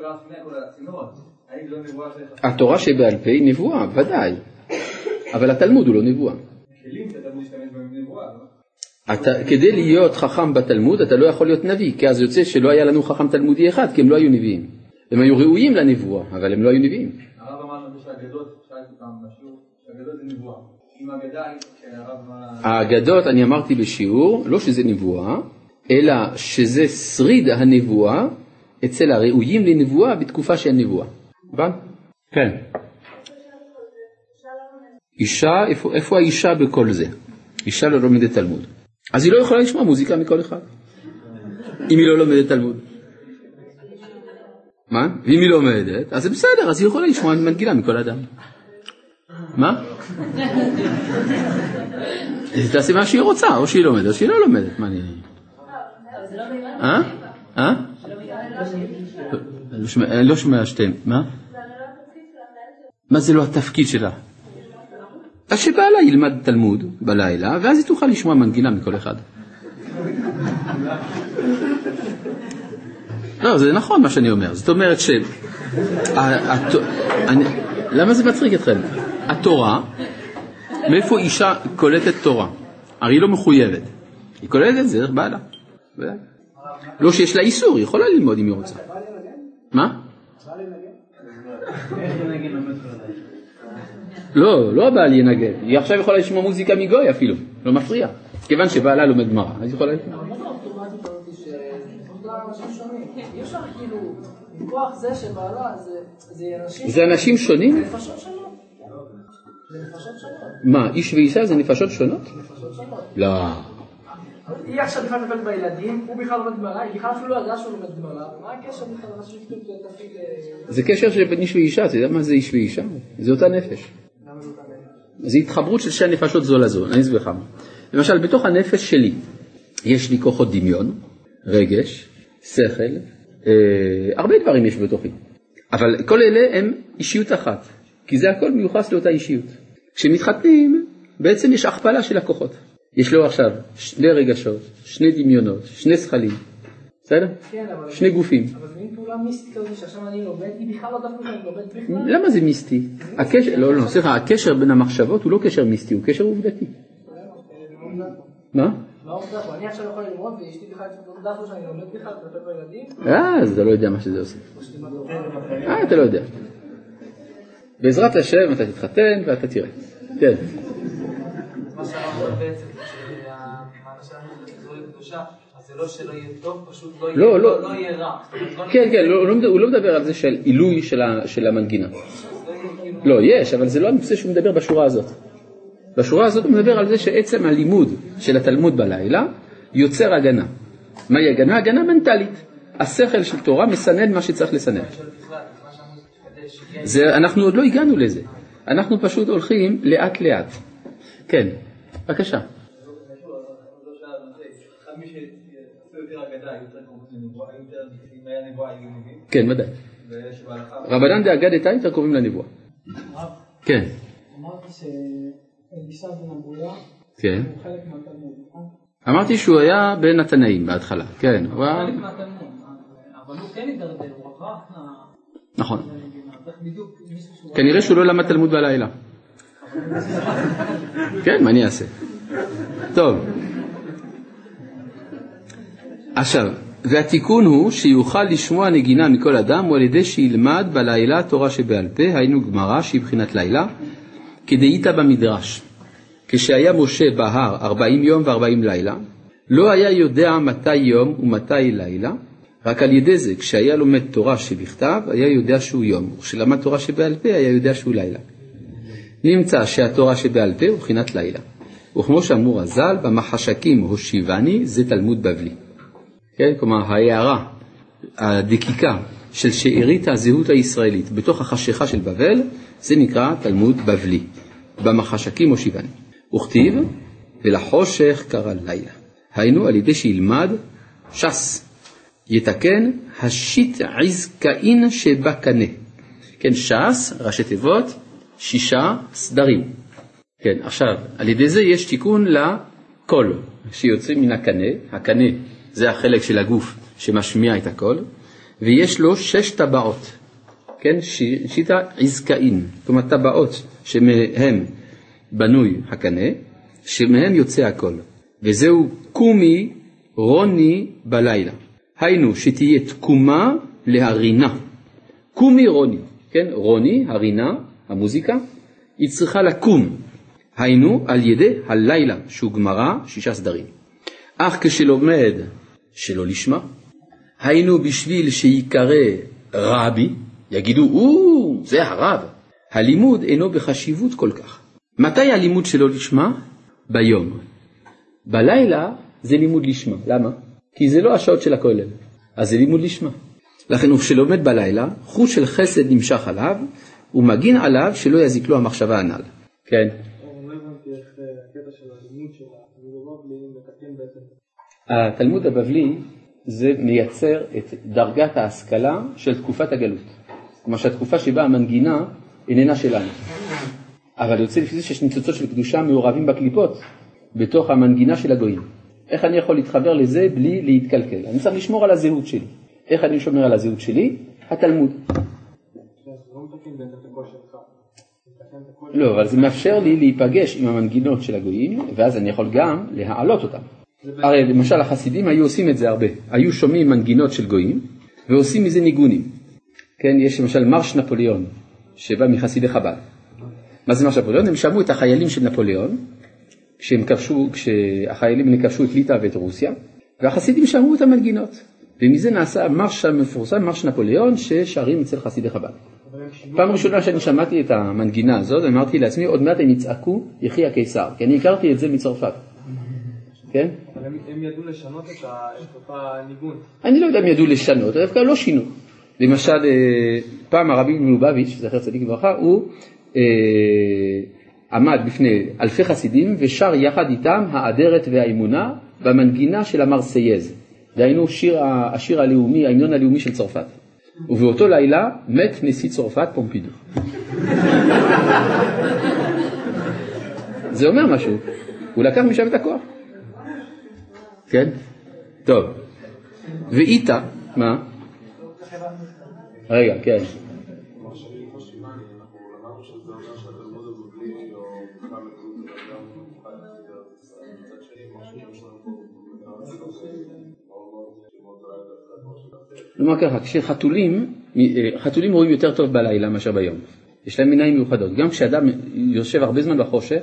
S2: האם זו נבואה של
S1: התורה שבעל פה היא נבואה, ודאי. אבל התלמוד הוא לא נבואה.
S2: לא?
S1: אתה, כדי להיות חכם בתלמוד אתה לא יכול להיות נביא, כי אז יוצא שלא היה לנו חכם תלמודי אחד, כי הם לא היו נביאים. הם היו ראויים לנבואה, אבל הם לא היו נביאים.
S2: הרב אמר לנו שהאגדות, שאלתי פעם בשיעור, שהאגדות זה נבואה.
S1: האגדות, אני אמרתי בשיעור, לא שזה נבואה, אלא שזה שריד הנבואה אצל הראויים לנבואה בתקופה שאין נבואה. הבנת? כן. אישה, איפה, איפה האישה בכל זה? אישה לא לומדת תלמוד. אז היא לא יכולה לשמוע מוזיקה מכל אחד. אם היא לא לומדת תלמוד. מה? ואם היא לומדת, אז זה בסדר, אז היא יכולה לשמוע מנגינה מכל אדם. מה? [laughs] אז תעשה מה שהיא רוצה, או שהיא לומדת או שהיא לא לומדת, מה אני... אה? אה? לא שומע- שתיהן, מה? מה זה לא התפקיד שלה? אז שבעלה ילמד תלמוד בלילה, ואז היא תוכל לשמוע מנגינה מכל אחד. לא, זה נכון מה שאני אומר. זאת אומרת ש... למה זה מצחיק אתכם? התורה, מאיפה אישה קולטת תורה? הרי היא לא מחויבת. היא קולטת את זה דרך בעלה. לא שיש לה איסור, היא יכולה ללמוד אם היא רוצה. מה? לא, לא הבעל ינגן, היא עכשיו יכולה לשמוע מוזיקה מגוי אפילו, לא מפריע. כיוון שבעלה לומד גמרא, אז היא יכולה
S3: זה אנשים שונים? אי אפשר כאילו, זה אנשים...
S1: שונים? מה, איש ואישה זה נפשות שונות?
S3: נפשות שונות.
S1: לא.
S3: היא עכשיו בכלל מטפלת בילדים, הוא בכלל לומד גמרא, היא בכלל אפילו לא ידעה שהוא לומד גמרא, מה הקשר בכלל לאנשים שפשוט תפקיד... אה, זה
S1: קשר של בין איש ואישה, אתה יודע מה זה איש ואישה? זה אותה נפש.
S3: למה זה אותה נפש?
S1: זה התחברות של שתי הנפשות זו לזו, אני אסביר לך. למשל, בתוך הנפש שלי יש לי כוחות דמיון, רגש, שכל, אה, הרבה דברים יש בתוכי. אבל כל אלה הם אישיות אחת, כי זה הכל מיוחס לאותה אישיות. כשמתחתנים, בעצם יש הכפלה של הכוחות. יש לו עכשיו שני רגשות, שני דמיונות, שני שכלים, בסדר?
S3: כן, אבל...
S1: שני גופים.
S3: אבל זה מין פעולה מיסטית כזאת שעכשיו אני לומד, היא בכלל לא דווקא אני לומד בכלל.
S1: למה זה מיסטי? הקשר, לא, לא, סליחה, הקשר בין המחשבות הוא לא קשר מיסטי, הוא קשר עובדתי. מה?
S3: אני עכשיו יכול ללמוד ואשתי בכלל לא יודעת שאני לומד בכלל לטפל בילדים?
S1: אה, אז אתה לא יודע מה שזה עושה. אה, אתה לא יודע. בעזרת השם אתה תתחתן ואתה תראה. כן.
S3: מה שאמרת בעצם, שהאנשים יחזרו לקדושה, אז זה לא שלא יהיה טוב, פשוט לא יהיה
S1: לא, לא.
S3: לא יהיה רע. לא
S1: כן, כן, לא- לא הוא לא מדבר על זה של עילוי של המנגינה.
S3: כאילו...
S1: לא, יש, אבל זה לא הנושא שהוא מדבר בשורה הזאת. בשורה הזאת הוא מדבר על זה שעצם הלימוד של התלמוד בלילה יוצר הגנה. מהי הגנה? הגנה מנטלית. השכל של תורה מסנן מה שצריך לסנן. זה, אנחנו עוד לא הגענו לזה. אנחנו פשוט הולכים לאט לאט. כן, בבקשה.
S2: אחד מי שעשו יותר אגדה, היו יותר קרובים לנבואה, היו יותר, אם היה נבואה, היו נביאים,
S1: כן, ודאי. רבנן דאגדתא יותר קרובים לנבואה. כן.
S3: אמרת שאלישע בן אבויה
S1: כן.
S3: הוא חלק מהתלמוד, נכון?
S1: אמרתי שהוא היה בין התנאים בהתחלה, כן. הוא.
S3: חלק מהתלמוד, אבל הוא כן הידרדר, הוא עבר
S1: נכון.
S3: שהוא...
S1: כנראה שהוא לא למד תלמוד בלילה. כן, מה אני אעשה? טוב. עכשיו, והתיקון הוא שיוכל לשמוע נגינה מכל אדם הוא על ידי שילמד בלילה תורה שבעל פה, היינו גמרא שהיא בחינת לילה, כדאיתא במדרש. כשהיה משה בהר ארבעים יום וארבעים לילה, לא היה יודע מתי יום ומתי לילה, רק על ידי זה, כשהיה לומד תורה שבכתב, היה יודע שהוא יום, וכשלמד תורה שבעל פה, היה יודע שהוא לילה. נמצא שהתורה שבעל פה הוא בחינת לילה. וכמו שאמרו רז"ל, במחשקים הושיבני זה תלמוד בבלי. כן, כלומר ההערה, הדקיקה של שארית הזהות הישראלית בתוך החשיכה של בבל, זה נקרא תלמוד בבלי. במחשקים הושיבני. וכתיב, ולחושך קרא לילה. היינו על ידי שילמד ש"ס, יתקן השיט עזקאין שבקנה. כן, ש"ס, ראשי תיבות, שישה סדרים. כן, עכשיו, על ידי זה יש תיקון לקול שיוצאים מן הקנה, הקנה זה החלק של הגוף שמשמיע את הקול, ויש לו שש טבעות, כן, ש- שיטה עזקאין, כלומר טבעות שמהם בנוי הקנה, שמהם יוצא הקול, וזהו קומי רוני בלילה, היינו שתהיה תקומה להרינה, קומי רוני, כן, רוני, הרינה, המוזיקה, היא צריכה לקום, היינו על ידי הלילה, שהוא גמרא, שישה סדרים. אך כשלומד שלא לשמה, היינו בשביל שיקרא רבי, יגידו, או, זה הרב. הלימוד אינו בחשיבות כל כך. מתי הלימוד שלא לשמה? ביום. בלילה זה לימוד לשמה. למה? כי זה לא השעות של הכולל, אז זה לימוד לשמה. לכן הוא שלומד בלילה, חוש של חסד נמשך עליו, ומגין עליו שלא יזיק לו המחשבה הנ"ל. כן.
S3: התלמוד הבבלי
S1: זה מייצר את דרגת ההשכלה של תקופת הגלות. כלומר שהתקופה שבה המנגינה איננה שלנו. אבל יוצא לפי זה שיש ניצוצות של קדושה מעורבים בקליפות בתוך המנגינה של הגויים. איך אני יכול להתחבר לזה בלי להתקלקל? אני צריך לשמור על הזהות שלי. איך אני שומר על הזהות שלי? התלמוד.
S3: לא,
S1: אבל זה מאפשר לי להיפגש עם המנגינות של הגויים, ואז אני יכול גם להעלות אותם. הרי למשל החסידים היו עושים את זה הרבה, היו שומעים מנגינות של גויים ועושים מזה ניגונים. כן, יש למשל מרש נפוליאון שבא מחסידי חב"ד. מה זה מרש נפוליאון? הם שמעו את החיילים של נפוליאון כשהם כבשו, כשהחיילים כבשו את ליטא ואת רוסיה, והחסידים שמעו את המנגינות. ומזה נעשה המרש המפורסם, מרש נפוליאון, ששרים אצל חסידי חב"ד. פעם ראשונה שאני שמעתי את המנגינה הזאת, אמרתי לעצמי, עוד מעט הם יצעקו, יחי הקיסר, כי אני הכרתי את זה מצרפת. כן?
S3: אבל הם- הם ידעו לשנות את ה- את אותה ניגון.
S1: אני לא יודע אם ידעו לשנות, דווקא לא שינו. למשל, אה, פעם הרבי מלובביץ', זכר צדיק לברכה, הוא אה, עמד בפני אלפי חסידים ושר יחד איתם האדרת והאמונה במנגינה של המרסייז. דהיינו שיר, השיר הלאומי, ההמנון הלאומי של צרפת. ובאותו לילה מת נשיא צרפת פומפידו. [laughs] זה אומר משהו, הוא לקח משם את הכוח. כן? טוב. ואיתה, מה? רגע, כן. כלומר ככה, כשחתולים, אה, חתולים רואים יותר טוב בלילה מאשר ביום. יש להם עיניים מיוחדות. גם כשאדם יושב הרבה זמן בחושך,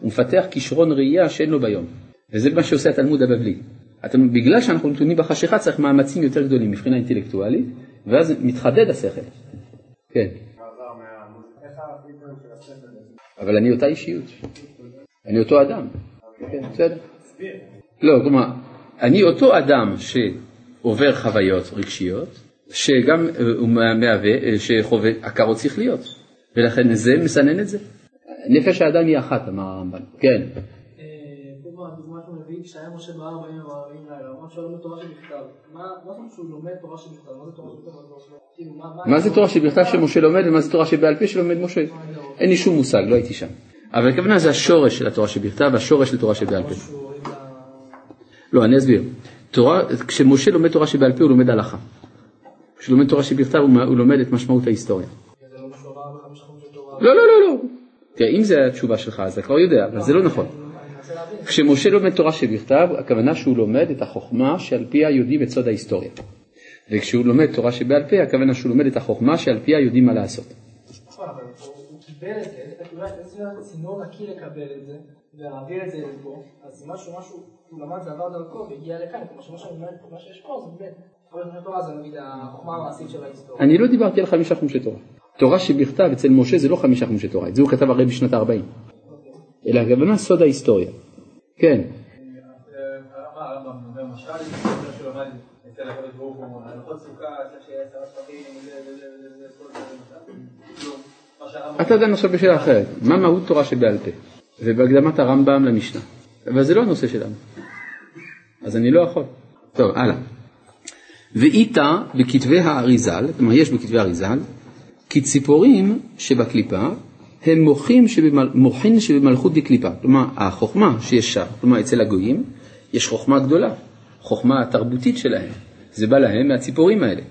S1: הוא מפתח כישרון ראייה שאין לו ביום. וזה מה שעושה התלמוד הבבלי. אתם, בגלל שאנחנו נתונים בחשיכה צריך מאמצים יותר גדולים מבחינה אינטלקטואלית, ואז מתחדד השכל. כן. אבל אני אותה אישיות. אני אותו אדם. כן, בסדר. לא, כלומר, אני אותו אדם שעובר חוויות רגשיות, שגם אה, הוא מהווה, אה, שחווה הכרות שכליות, ולכן זה מסנן את זה. נפש האדם היא אחת, אמר הרמב"ן. כן.
S3: מביאים כשהיה משה בהר 40 ו-40 לילה, הוא אמר שהוא לומד תורה שבכתב. מה אומרת שהוא לומד תורה שבכתב? מה זה תורה שבכתב? כאילו, מה-
S1: זה תורה שבכתב שמשה לומד ומה זה תורה שבעל פה שלומד משה? אין לי שום מושג, לא הייתי שם. אבל הכוונה זה השורש של התורה שבכתב והשורש של תורה שבעל פה. לא, אני אסביר. תורה, כשמשה לומד תורה שבעל פה הוא לומד הלכה. כשהוא לומד תורה שבכתב הוא לומד את משמעות ההיסטוריה.
S3: זה לא.
S1: לא, לא, לא, לא. תראה, אם זה התשובה שלך אז אתה כבר יודע, אבל זה לא נכון. כשמשה לומד תורה שבכתב, הכוונה שהוא לומד את החוכמה שעל פיה יודעים את סוד ההיסטוריה. וכשהוא לומד תורה שבעל פה, הכוונה שהוא לומד את החוכמה שעל פיה יודעים מה לעשות.
S3: אבל הוא הוא קיבל את זה, אולי איזה צינור נקי לקבל את זה, ולהעביר את זה לפה, אז משהו, משהו, הוא למד זה עבר דרכו והגיע לכאן, כמו שמה שאני אומר, מה שיש פה זה באמת, חמש חומשי תורה זה נגיד החוכמה המעשית של ההיסטוריה.
S1: אני לא דיברתי על חמישה חומשי תורה. תורה שבכתב אצל משה זה לא חמישה חומשי תורה, את זה הוא כתב הרי בשנת ה-40. אלא הכוונה סוד ההיסטוריה. כן, אתה דן עכשיו בשאלה אחרת, מה מהות תורה שבעל פה? ובהקדמת הרמב"ם למשנה. אבל זה לא הנושא שלנו. אז אני לא יכול. טוב, הלאה. ואיתה בכתבי האריזל, כלומר יש בכתבי האריזל, כי ציפורים שבקליפה הם מוחים שבמל, מוחין שבמלכות דקליפה. כלומר, החוכמה שיש שם, כלומר אצל הגויים, יש חוכמה גדולה, חוכמה התרבותית שלהם. זה בא להם מהציפורים האלה.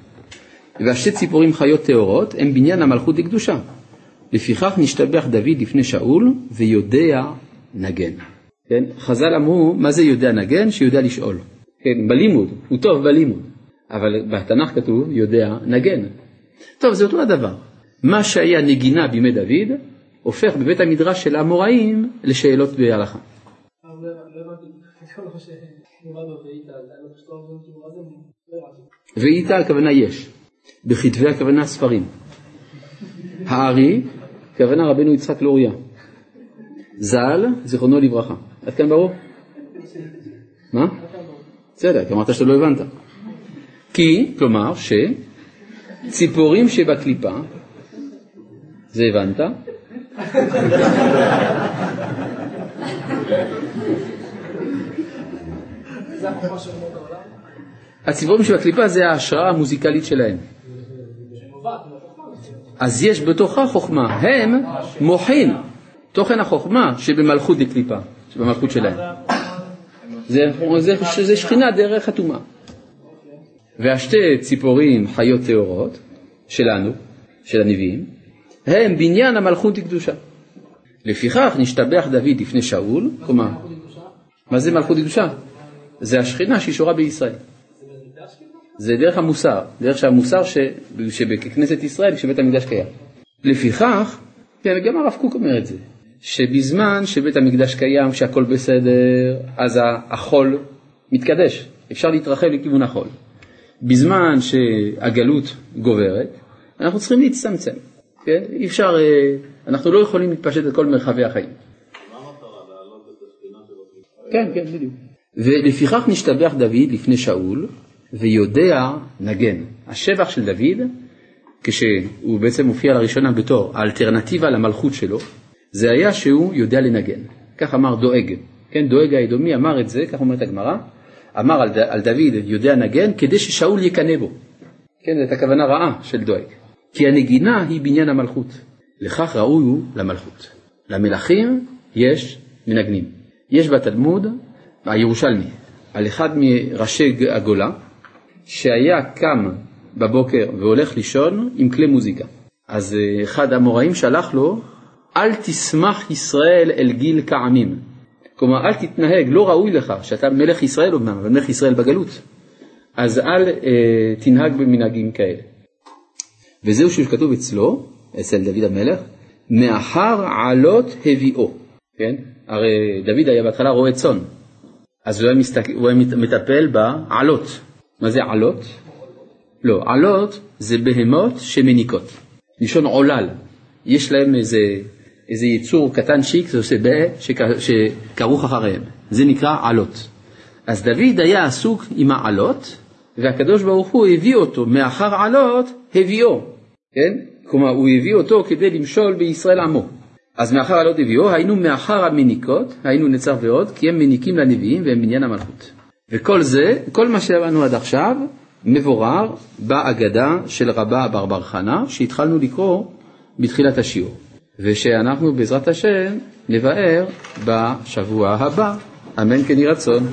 S1: והשתי ציפורים חיות טהורות הם בניין המלכות לקדושה. לפיכך נשתבח דוד לפני שאול ויודע נגן. כן? חז"ל אמרו, מה זה יודע נגן? שיודע לשאול. כן, בלימוד, הוא טוב בלימוד. אבל בתנ"ך כתוב יודע נגן. טוב, זה אותו הדבר. מה שהיה נגינה בימי דוד, הופך בבית המדרש של האמוראים לשאלות בהלכה.
S3: ואיתה,
S1: הכוונה יש, בכתבי הכוונה ספרים. הארי, הכוונה רבנו יצחק לאוריה. ז"ל, זיכרונו לברכה. עד כאן ברור? מה? בסדר, כי אמרת שאתה לא הבנת. כי, כלומר, שציפורים שבקליפה, זה הבנת,
S3: החוכמה של
S1: שבקליפה זה ההשראה המוזיקלית שלהם. אז יש בתוכה חוכמה, הם מוחין, תוכן החוכמה שבמלכות דקליפה, שבמלכות שלהם. זה, שכינה דרך הטומאה. והשתי ציפורים חיות טהורות שלנו, של הנביאים, הם בניין המלכות לקדושה. לפיכך נשתבח דוד לפני שאול, כלומר, מה זה מלכות לקדושה? זה השכינה שהיא שורה בישראל. זה דרך המוסר, דרך שהמוסר. שבכנסת ישראל, כשבית המקדש קיים. לפיכך, כן, גם הרב קוק אומר את זה, שבזמן שבית המקדש קיים, שהכל בסדר, אז החול מתקדש, אפשר להתרחב לכיוון החול. בזמן שהגלות גוברת, אנחנו צריכים להצטמצם, כן? אי אפשר, אה, אנחנו לא יכולים להתפשט את כל מרחבי החיים. כן, כן, בדיוק. ולפיכך נשתבח דוד לפני שאול, ויודע נגן. השבח של דוד, כשהוא בעצם מופיע לראשונה בתור האלטרנטיבה למלכות שלו, זה היה שהוא יודע לנגן. כך אמר דואג, כן, דואג האדומי אמר את זה, כך אומרת הגמרא, אמר על, ד, על דוד יודע נגן כדי ששאול יקנא בו. כן, זאת הכוונה רעה של דואג. כי הנגינה היא בניין המלכות. לכך ראוי הוא למלכות. למלכים יש מנגנים. יש בתלמוד, הירושלמי, על אחד מראשי הגולה, שהיה קם בבוקר והולך לישון עם כלי מוזיקה. אז אה, אחד המוראים שלח לו, אל תשמח ישראל אל גיל כעמים. כלומר, אל תתנהג, לא ראוי לך, שאתה מלך ישראל אומנם, אבל מלך ישראל בגלות. אז אל אה, תנהג במנהגים כאלה. וזהו שכתוב אצלו, אצל דוד המלך, מאחר עלות הביאו. כן? הרי דוד היה בהתחלה רועה צאן, אז הוא היה, מסתק... הוא היה מטפל בעלות. מה זה עלות? לא, עלות זה בהמות שמניקות, מלשון עולל. יש להם איזה, איזה יצור קטן שיק, זה עושה ב... שכ... שכרוך אחריהם. זה נקרא עלות. אז דוד היה עסוק עם העלות, והקדוש ברוך הוא הביא אותו, מאחר עלות הביאו, כן? כלומר, הוא הביא אותו כדי למשול בישראל עמו. אז מאחר הלא תביאו, היינו מאחר המניקות, היינו נצר ועוד, כי הם מניקים לנביאים והם בניין המלכות. וכל זה, כל מה שלמדנו עד עכשיו, מבורר בהגדה של רבה בר בר חנה, שהתחלנו לקרוא בתחילת השיעור, ושאנחנו בעזרת השם נבאר בשבוע הבא, אמן כן יהי רצון.